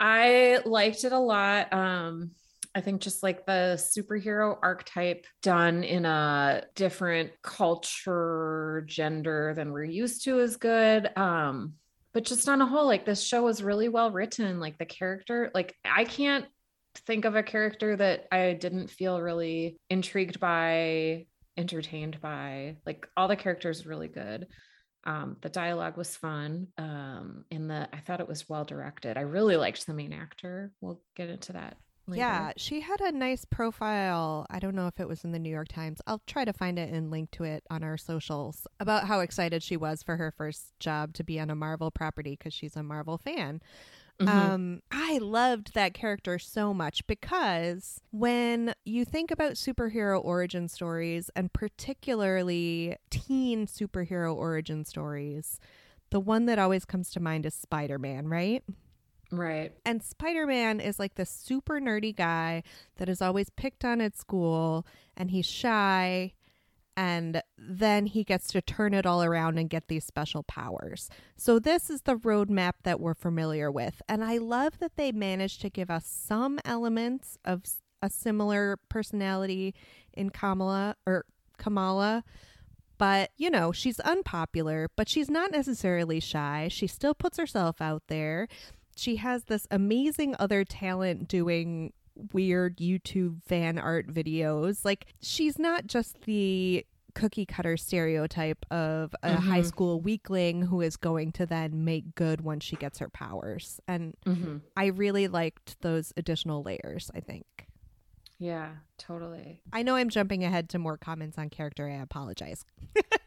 I liked it a lot. Um, I think just like the superhero archetype done in a different culture, gender than we're used to is good. Um, but just on a whole, like this show was really well written. Like the character, like I can't think of a character that I didn't feel really intrigued by, entertained by. Like all the characters really good. Um, the dialogue was fun. Um, and the I thought it was well directed. I really liked the main actor. We'll get into that. Later. Yeah, she had a nice profile. I don't know if it was in the New York Times. I'll try to find it and link to it on our socials about how excited she was for her first job to be on a Marvel property because she's a Marvel fan. Mhm. Um, I loved that character so much because when you think about superhero origin stories and particularly teen superhero origin stories, the one that always comes to mind is Spider Man, right? Right. And Spider Man is like the super nerdy guy that is always picked on at school and he's shy. And then he gets to turn it all around and get these special powers. So, this is the roadmap that we're familiar with. And I love that they managed to give us some elements of a similar personality in Kamala or Kamala. But, you know, she's unpopular, but she's not necessarily shy. She still puts herself out there she has this amazing other talent doing weird YouTube fan art videos. Like she's not just the cookie cutter stereotype of a high Mhm. school weakling who is going to then make good once she gets her powers. And Mhm. I really liked those additional layers, I think. Yeah, totally. I know I'm jumping ahead to more comments on character. I apologize.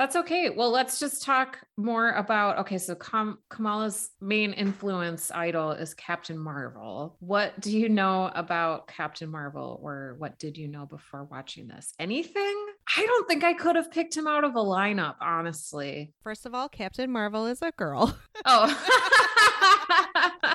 That's okay. Well, let's just talk more about okay, so Kam- Kamala's main influence idol is Captain Marvel. What do you know about Captain Marvel or what did you know before watching this? Anything? I don't think I could have picked him out of a lineup, honestly. First of all, Captain Marvel is a girl. Oh.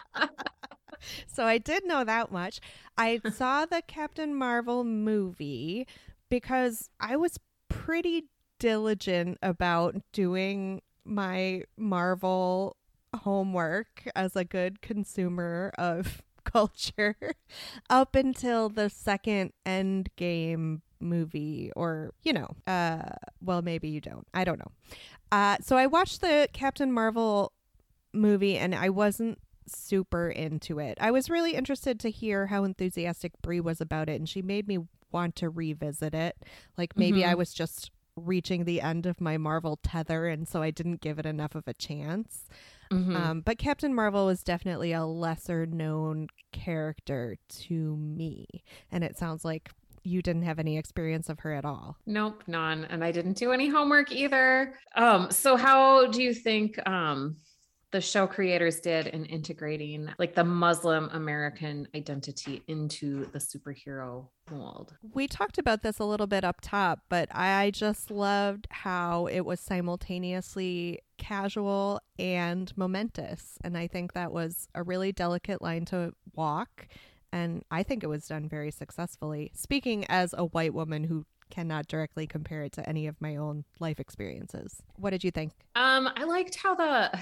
so I did know that much. I saw the Captain Marvel movie because I was pretty diligent about doing my Marvel homework as a good consumer of culture up until the second Endgame movie or you know uh well maybe you don't i don't know uh so i watched the captain marvel movie and i wasn't super into it. I was really interested to hear how enthusiastic Brie was about it, and she made me want to revisit it. Like maybe Mhm. I was just reaching the end of my Marvel tether, and so I didn't give it enough of a chance. Mhm. Um, but Captain Marvel was definitely a lesser known character to me, and it sounds like you didn't have any experience of her at all. Nope, none. And I didn't do any homework either. Um, so how do you think um the show creators did in integrating like the Muslim American identity into the superhero mold? We talked about this a little bit up top, but I just loved how it was simultaneously casual and momentous. And I think that was a really delicate line to walk. And I think it was done very successfully. Speaking as a white woman who cannot directly compare it to any of my own life experiences. What did you think? Um, I liked how the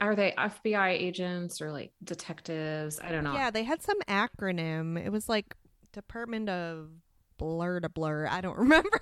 are, they FBI agents or like detectives? I don't know. Yeah, they had some acronym. It was like Department of Blur to Blur. I don't remember.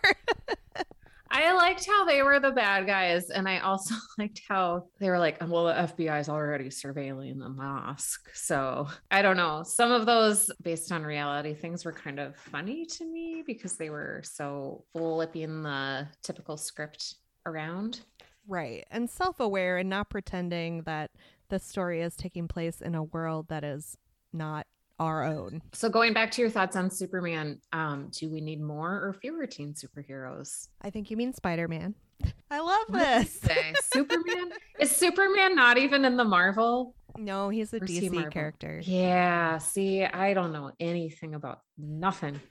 I liked how they were the bad guys, and I also liked how they were like, "Well, the FBI is already surveilling the mosque." So I don't know. Some of those, based on reality things, were kind of funny to me because they were so flipping the typical script around. right. And self aware and not pretending that the story is taking place in a world that is not our own. So going back to your thoughts on Superman, um, do we need more or fewer teen superheroes? I think you mean Spider Man. I love What did you this. Superman is Superman not even in the Marvel? No, he's a Or DC Marvel? character. Yeah. See, I don't know anything about nothing.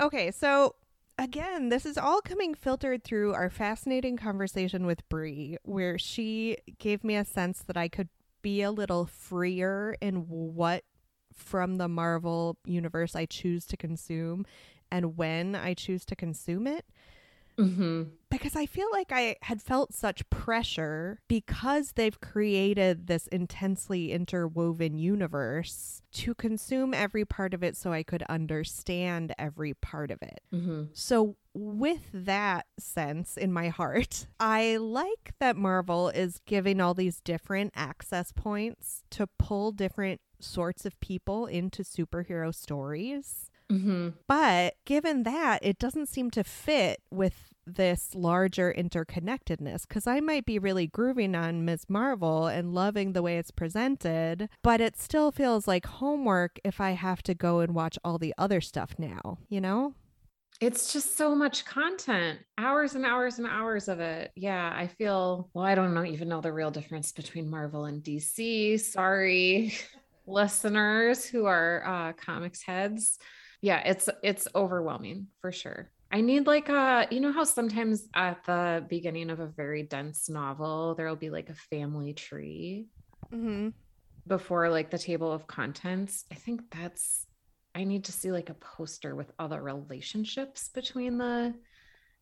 Okay, so again, this is all coming filtered through our fascinating conversation with Brie, where she gave me a sense that I could be a little freer in what from the Marvel universe I choose to consume and when I choose to consume it. hmm Because I feel like I had felt such pressure because they've created this intensely interwoven universe to consume every part of it so I could understand every part of it. hmm So, with that sense in my heart, I like that Marvel is giving all these different access points to pull different sorts of people into superhero stories. hmm But given that, it doesn't seem to fit with this larger interconnectedness because I might be really grooving on Ms. Marvel and loving the way it's presented, but it still feels like homework if I have to go and watch all the other stuff now, you know? It's just so much content, hours and hours and hours of it. Yeah, I feel well. I don't know even know the real difference between Marvel and DC. Sorry, listeners who are uh, comics heads. Yeah, it's it's overwhelming for sure. I need like a, you know how sometimes at the beginning of a very dense novel there will be like a family tree Mm-hmm. before like the table of contents. I think that's I need to see like a poster with all the relationships between the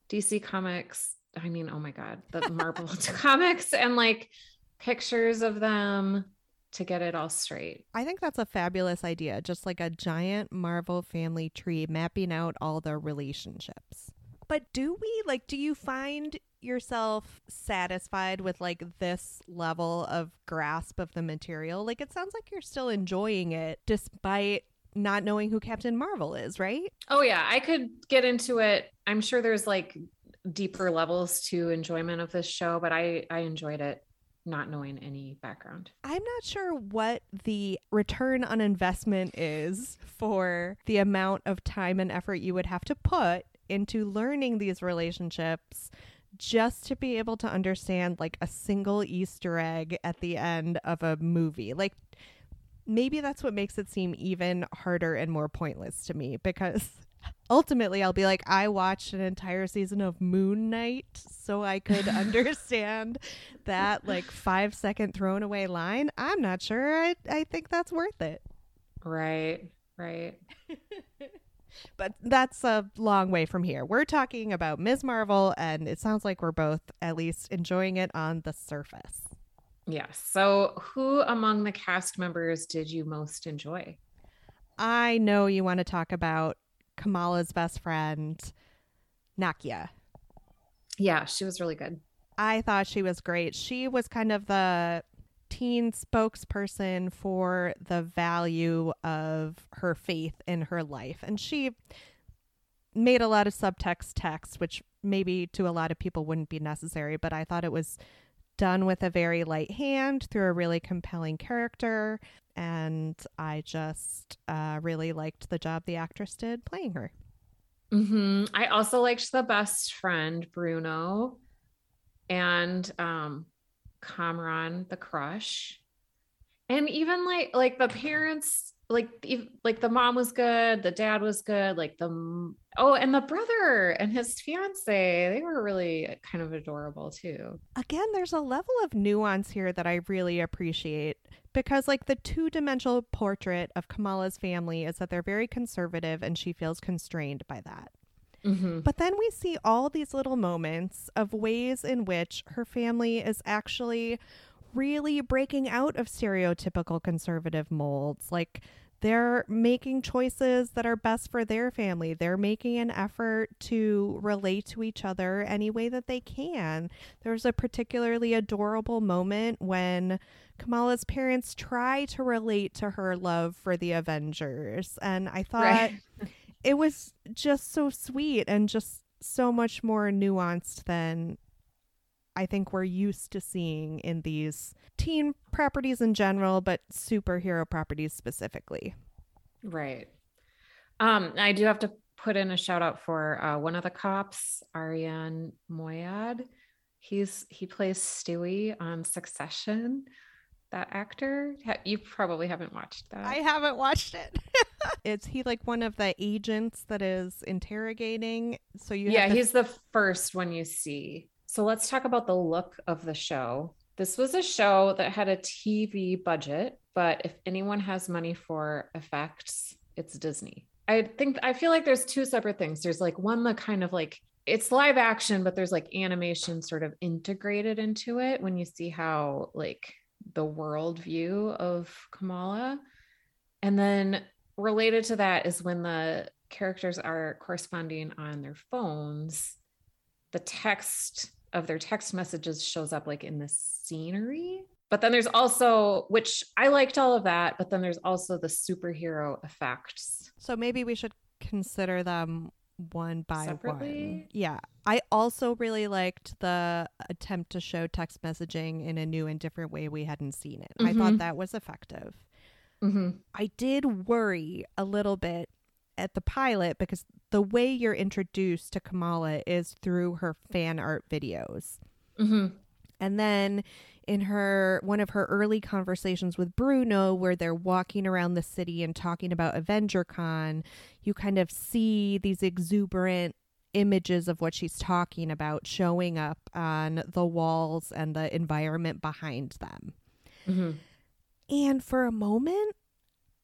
DC comics. I mean, oh my god, the Marvel comics and like pictures of them to get it all straight. I think that's a fabulous idea. Just like a giant Marvel family tree mapping out all the relationships. But do we like do you find yourself satisfied with like this level of grasp of the material? Like it sounds like you're still enjoying it despite not knowing who Captain Marvel is, right? Oh yeah, I could get into it. I'm sure there's like deeper levels to enjoyment of this show, but I I enjoyed it not knowing any background. I'm not sure what the return on investment is for the amount of time and effort you would have to put into learning these relationships just to be able to understand like a single Easter egg at the end of a movie. Like maybe that's what makes it seem even harder and more pointless to me because ultimately I'll be like I watched an entire season of Moon Knight so I could understand that like 5 second thrown away line. I'm not sure I I think that's worth it. Right, right. But that's a long way from here. We're talking about Ms. Marvel and it sounds like we're both at least enjoying it on the surface. Yes. So, who among the cast members did you most enjoy? I know you want to talk about Kamala's best friend, Nakia. Yeah, she was really good. I thought she was great. She was kind of the teen spokesperson for the value of her faith in her life. And she made a lot of subtext text, which maybe to a lot of people wouldn't be necessary, but I thought it was done with a very light hand through a really compelling character. And I just uh, really liked the job the actress did playing her. hmm I also liked the best friend, Bruno, and um, Kamran, the crush, and even like like the parents, like like the mom was good, the dad was good, like the oh, and the brother and his fiance, they were really kind of adorable too. Again, there's a level of nuance here that I really appreciate because like the two-dimensional portrait of Kamala's family is that they're very conservative and she feels constrained by that. Mm-hmm. But then we see all these little moments of ways in which her family is actually really breaking out of stereotypical conservative molds. Like they're making choices that are best for their family. They're making an effort to relate to each other any way that they can. There's a particularly adorable moment when Kamala's parents try to relate to her love for the Avengers. And I thought Right. it was just so sweet and just so much more nuanced than I think we're used to seeing in these teen properties in general, but superhero properties specifically. Right. Um, I do have to put in a shout out for uh, one of the cops, Arian Moayed. He's he plays Stewy on Succession. That actor, you probably haven't watched that. I haven't watched it. Is he like one of the agents that is interrogating? So you yeah, to- he's the first one you see. So let's talk about the look of the show. This was a show that had a TV budget, but if anyone has money for effects, it's Disney. I think I feel like there's two separate things. There's like one that kind of like it's live action, but there's like animation sort of integrated into it when you see how like the world view of Kamala. And then related to that is when the characters are corresponding on their phones, the text of their text messages shows up like in the scenery. But then there's also, which I liked all of that, but then there's also the superhero effects. So maybe we should consider them one by one. Separately? Yeah. I also really liked the attempt to show text messaging in a new and different way we hadn't seen it. I thought Mhm. that was effective. Mm-hmm. I did worry a little bit at the pilot because the way you're introduced to Kamala is through her fan art videos. Mm-hmm. And then in her one of her early conversations with Bruno where they're walking around the city and talking about AvengerCon, you kind of see these exuberant images of what she's talking about showing up on the walls and the environment behind them. Mm-hmm. And for a moment,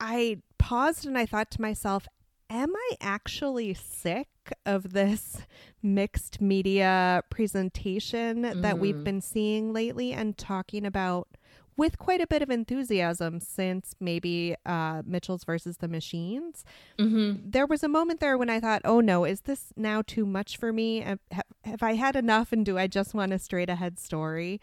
I paused and I thought to myself, am I actually sick of this mixed media presentation that we've Mhm. been seeing lately and talking about with quite a bit of enthusiasm since maybe uh, Mitchells versus the Machines? Mm-hmm. There was a moment there when I thought, oh no, is this now too much for me? Have, have I had enough and do I just want a straight ahead story?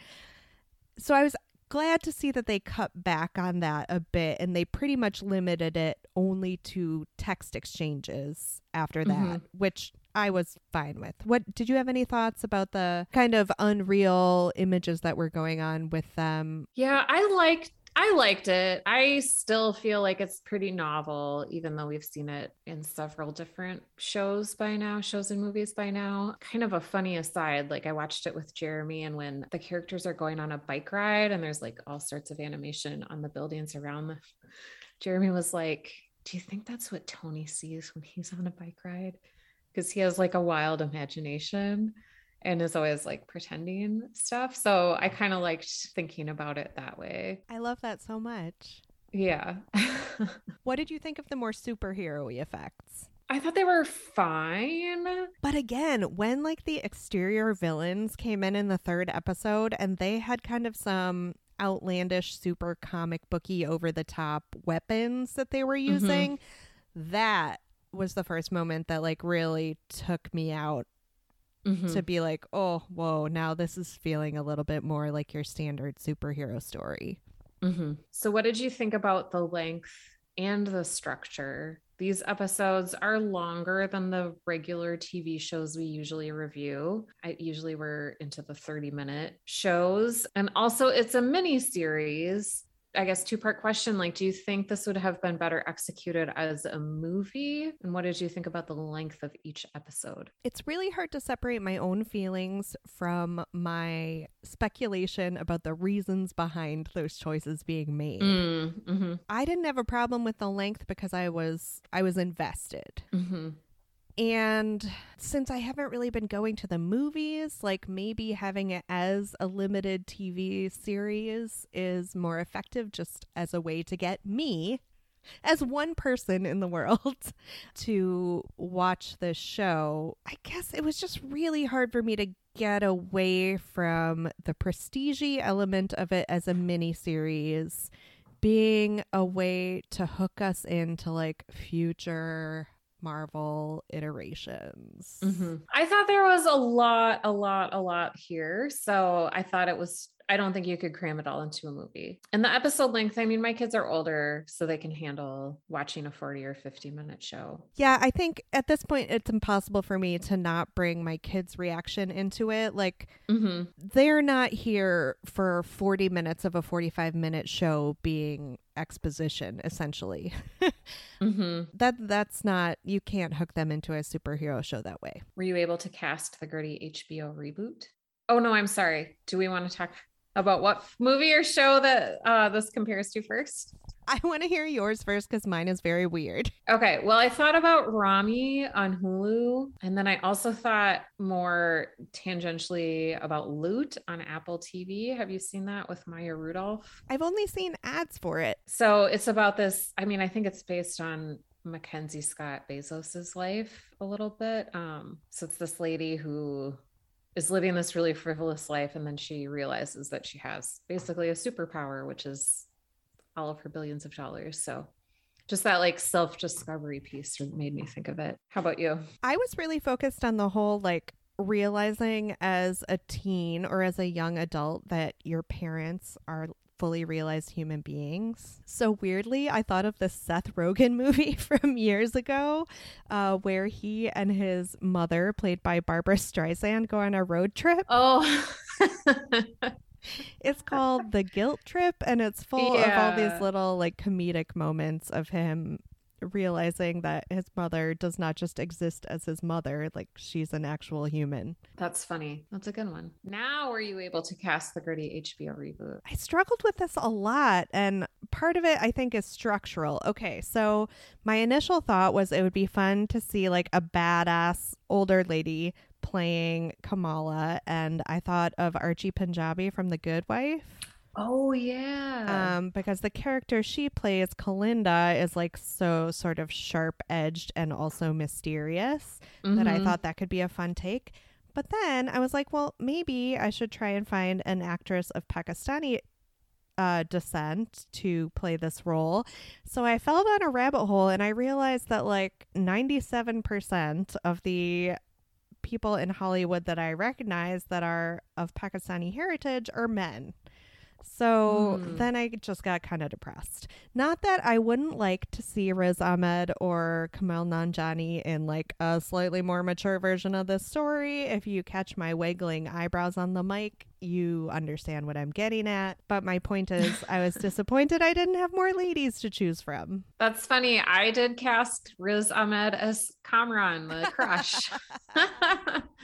So I was glad to see that they cut back on that a bit and they pretty much limited it only to text exchanges after that, mm-hmm. which I was fine with. What did you have any thoughts about the kind of unreal images that were going on with them? Yeah, I liked I liked it. I still feel like it's pretty novel, even though we've seen it in several different shows by now, shows and movies by now. Kind of a funny aside, like I watched it with Jeremy, and when the characters are going on a bike ride and there's like all sorts of animation on the buildings around them, Jeremy was like, Do you think that's what Tony sees when he's on a bike ride? Because he has like a wild imagination and is always like pretending stuff. So I mm. kind of liked thinking about it that way. I love that so much. Yeah. What did you think of the more superhero effects? I thought they were fine. But again, when like the exterior villains came in in the third episode and they had kind of some outlandish, super comic booky, over the top weapons that they were mm-hmm. using, that was the first moment that like really took me out Mhm. to be like, oh, whoa, now this is feeling a little bit more like your standard superhero story. Mhm. So, what did you think about the length and the structure? These episodes are longer than the regular TV shows we usually review. I usually we're into the 30 minute shows. And also, it's a mini series. I guess two part question like, do you think this would have been better executed as a movie? And what did you think about the length of each episode? It's really hard to separate my own feelings from my speculation about the reasons behind those choices being made. Mm, mhm, I didn't have a problem with the length because I was I was invested. mhm. And since I haven't really been going to the movies, like maybe having it as a limited TV series is more effective just as a way to get me as one person in the world to watch this show. I guess it was just really hard for me to get away from the prestige element of it as a mini series being a way to hook us into like future Marvel iterations. Mhm. I thought there was a lot, a lot, a lot here. So I thought it was, I don't think you could cram it all into a movie. And the episode length, I mean, my kids are older, so they can handle watching a 40 or 50 minute show. Yeah, I think at this point it's impossible for me to not bring my kids' reaction into it. Like Mm-hmm. they're not here for 40 minutes of a 45 minute show being exposition essentially. Mm-hmm. that that's not you can't hook them into a superhero show that way. Were you able to cast the gritty HBO reboot? Oh, no, I'm sorry. Do we want to talk about what movie or show that uh, this compares to first? I want to hear yours first cuz mine is very weird. Okay, well, I thought about Ramy on Hulu, and then I also thought more tangentially about Loot on Apple TV. Have you seen that with Maya Rudolph? I've only seen ads for it. So it's about this. I mean, I think it's based on MacKenzie Scott Bezos's life a little bit. Um, so it's this lady who is living this really frivolous life, and then she realizes that she has basically a superpower, which is all of her billions of dollars. So just that like self discovery piece made me think of it. How about you? I was really focused on the whole like realizing as a teen or as a young adult that your parents are fully realized human beings. So weirdly, I thought of the Seth Rogen movie from years ago, uh, where he and his mother, played by Barbra Streisand, go on a road trip. Oh, It's called The Guilt Trip, and it's full of all these little like comedic moments of him realizing that his mother does not just exist as his mother, like she's an actual human. that's funny. That's a good one. Now, were you able to cast the gritty HBO reboot? I struggled with this a lot, and part of it I think is structural. Okay, so my initial thought was it would be fun to see like a badass older lady playing Kamala, and I thought of Archie Panjabi from The Good Wife. Oh yeah. um, because the character she plays, Kalinda, is like so sort of sharp edged and also mysterious that I Mhm. thought that could be a fun take. But then I was like, well, maybe I should try and find an actress of Pakistani uh, descent to play this role. So I fell down a rabbit hole and I realized that like 97% of the people in Hollywood that I recognize that are of Pakistani heritage are men. So Hmm. then I just got kind of depressed. Not that I wouldn't like to see Riz Ahmed or Kumail Nanjiani in like a slightly more mature version of this story. If you catch my wiggling eyebrows on the mic, you understand what I'm getting at. But my point is, I was disappointed I didn't have more ladies to choose from. That's funny. I did cast Riz Ahmed as Kamran, the crush.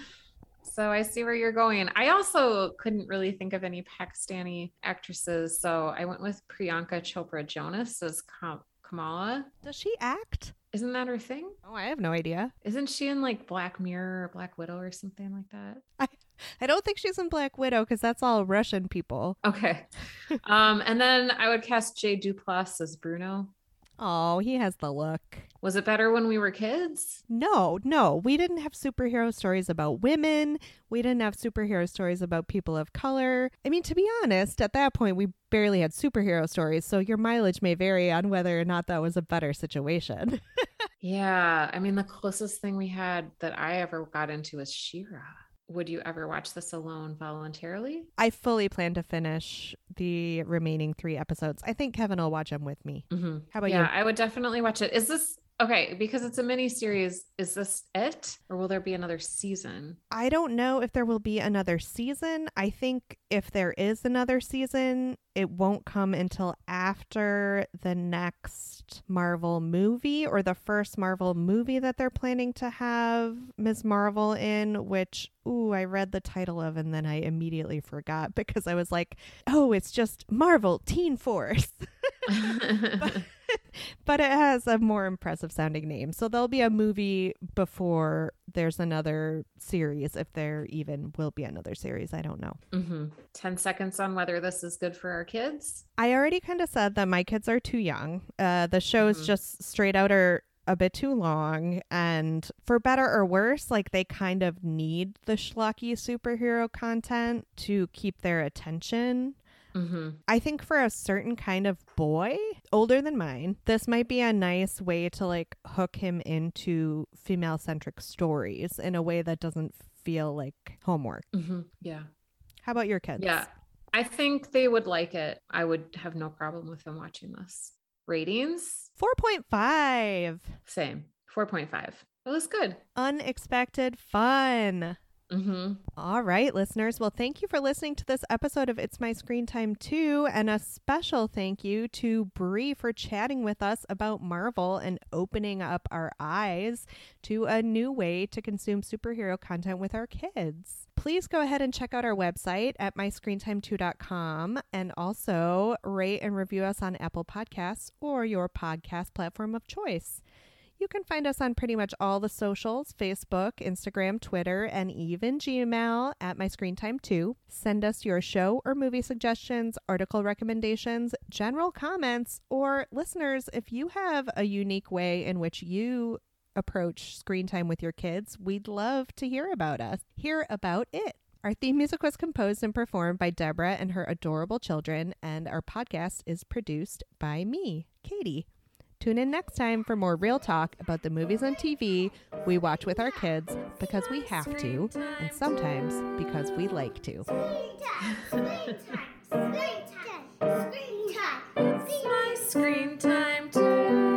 so I see where you're going. I also couldn't really think of any Pakistani actresses, so I went with Priyanka Chopra Jonas as Kam- Kamala. Does she act? Isn't that her thing? Oh, I have no idea. Isn't she in like Black Mirror or Black Widow or something like that? I don't think she's in Black Widow because that's all Russian people. Okay. um, and then I would cast Jay Duplass as Bruno. Oh, he has the look. Was it better when we were kids? No, no, we didn't have superhero stories about women. We didn't have superhero stories about people of color. I mean, to be honest, at that point, we barely had superhero stories, so your mileage may vary on whether or not that was a better situation. Yeah, I mean the closest thing we had that I ever got into was She-Ra. Would you ever watch this alone voluntarily? I fully plan to finish the remaining three episodes. I think Kevin will watch them with me. Mm-hmm. How about yeah, you? I would definitely watch it. Is this okay? Because it's a mini series. Is this it, or will there be another season? I don't know if there will be another season. I think if there is another season, it won't come until after the next Marvel movie or the first Marvel movie that they're planning to have Ms. Marvel in, which, ooh, I read the title of and then I immediately forgot because I was like, oh, it's just Marvel Teen Force. but it has a more impressive sounding name. So there'll be a movie before there's another series, if there even will be another series. I don't know. Mm-hmm. 10 seconds on whether this is good for our kids. I already kind of said that my kids are too young. Uh, the shows Mhm. just straight out are a bit too long. And for better or worse, like they kind of need the schlocky superhero content to keep their attention. Mm-hmm. I think for a certain kind of boy, older than mine, this might be a nice way to like hook him into female centric stories in a way that doesn't feel like homework. Mm-hmm. Yeah. How about your kids? Yeah. I think they would like it. I would have no problem with them watching this. Ratings? 4.5. Same. 4.5. It was good. Unexpected fun. Mm-hmm. All right, listeners. Well, thank you for listening to this episode of It's My Screen Time 2. And a special thank you to Brie for chatting with us about Marvel and opening up our eyes to a new way to consume superhero content with our kids. Please go ahead and check out our website at myscreentime2.com and also rate and review us on Apple Podcasts or your podcast platform of choice. You can find us on pretty much all the socials Facebook, Instagram, Twitter, and even Gmail at My Screen Time 2. Send us your show or movie suggestions, article recommendations, general comments, or listeners, if you have a unique way in which you approach screen time with your kids, we'd love to hear about us. Hear about it. Our theme music was composed and performed by Deborah and her adorable children, and our podcast is produced by me, Katie. Tune in next time for more real talk about the movies and TV we watch with our kids because we have to, and sometimes because we like to. Screen time, screen time, screen time, screen time. Screen time.